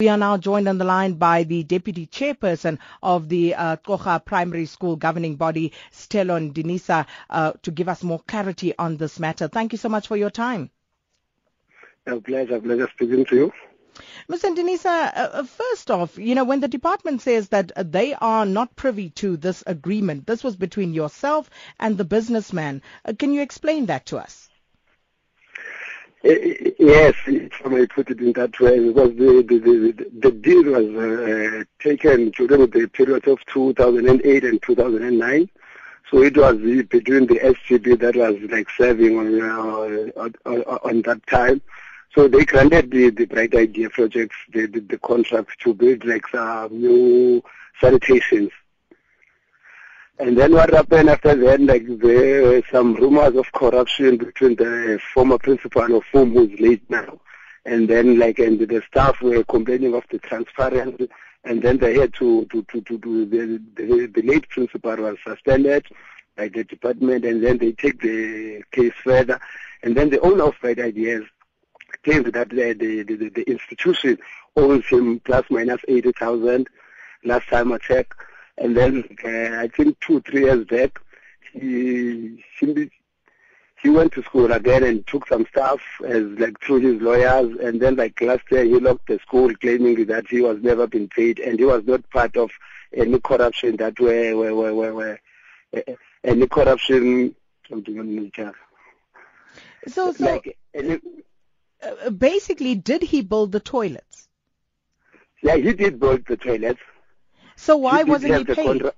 We are now joined on the line by the Deputy Chairperson of the uh, Qhorha Primary School governing body, Sithelo Ndinisa, uh, to give us more clarity on this matter. Thank you so much for your time. A pleasure, pleasure speaking to you. Mr. Ndinisa, uh, uh, first off, you know, when the department says that they are not privy to this agreement, this was between yourself and the businessman. Uh, can you explain that to us? Yes, if I may put it in that way, because the the, the, the deal was uh, taken during the period of 2008 and 2009. So it was between the SGB that was like serving on, uh, on, on that time. So they granted the, the Bright Idea projects the, the, the contract to build like some new sanitations. And then what happened after that, like there were some rumors of corruption between the former principal of whom who's late now. And then like, and the staff were complaining of the transparency and then they had to, to, to, to do, the, the, the late principal was suspended by the department and then they take the case further. And then the owner of Bright Ideas claimed that the, the, the, the institution owes him plus minus 80,000 last time I checked. And then uh, I think two, three years back, he, he he went to school again and took some stuff as like through his lawyers. And then like last year, he locked the school, claiming that he was never been paid and he was not part of any corruption that were were were, were, were uh, any corruption. something So, so like, any, uh, basically, did he build the toilets? Yeah, he did build the toilets. So why he wasn't he paid? Contra-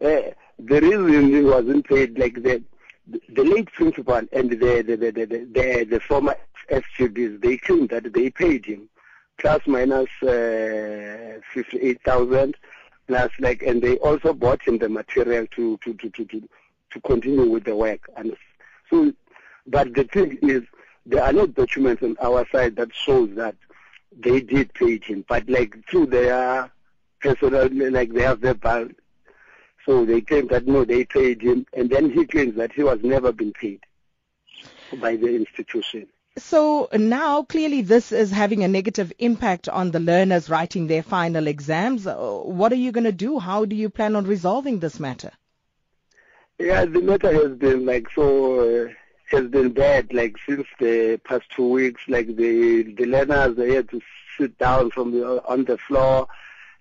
uh, the reason he wasn't paid, like the the late principal and the the the the, the, the former SGBs, they claimed that they paid him plus minus uh, fifty eight thousand plus like, and they also bought him the material to to to to to, to continue with the work. And so, but the thing is, there are no documents on our side that shows that they did pay him, but like through their personal, like they have their bank. So they claim that no, they paid him, and then he claims that he was never been paid by the institution. So now clearly this is having a negative impact on the learners writing their final exams. Uh, what are you going to do? How do you plan on resolving this matter? Yeah, the matter has been like so uh, has been bad like since the past two weeks. Like the the learners they had to sit down from the, on the floor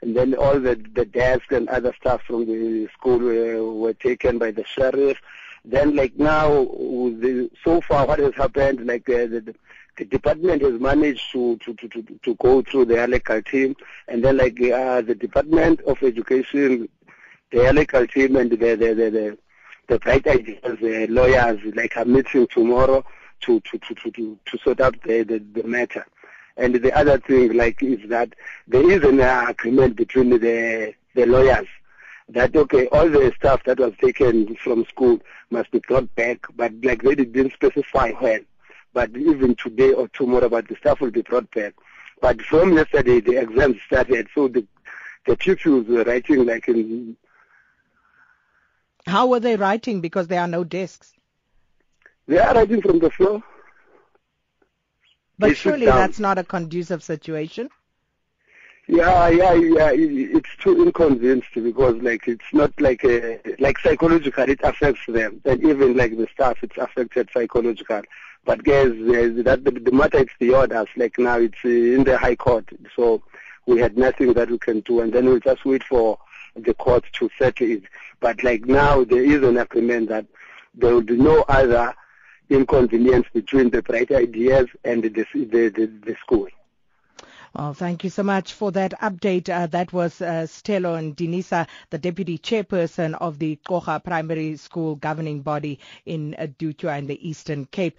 and then all the, the desks and other stuff from the school were, were taken by the sheriff. Then like now, the, so far what has happened, like uh, the, the department has managed to, to, to, to, to go through the legal team and then like uh, the Department of Education, the legal team and the, the, the, the, the bright ideas, the lawyers like are meeting tomorrow to, to, to, to, to, to sort out the, the, the matter. And the other thing, like, is that there is an agreement between the the lawyers that okay, all the stuff that was taken from school must be brought back, but like they didn't specify when. But even today or tomorrow, but the stuff will be brought back. But from yesterday, the exams started, so the the pupils were writing like in. How were they writing? Because there are no desks. They are writing from the floor. But surely that's not a conducive situation. Yeah, yeah, yeah. It's too inconvenienced because like it's not like a, like psychological. It affects them, and even like the staff, it's affected psychological. But guys, that the, the matter is the us. Like now, it's uh, in the High Court, so we had nothing that we can do, and then we'll just wait for the court to settle it. But like now, there is an agreement that there will be no other inconvenience between the bright ideas and the, the, the, the school. Well, thank you so much for that update. Uh, that was uh, Sithelo Ndinisa, the deputy chairperson of the Qhorha Primary School governing body in uh, in the Eastern Cape.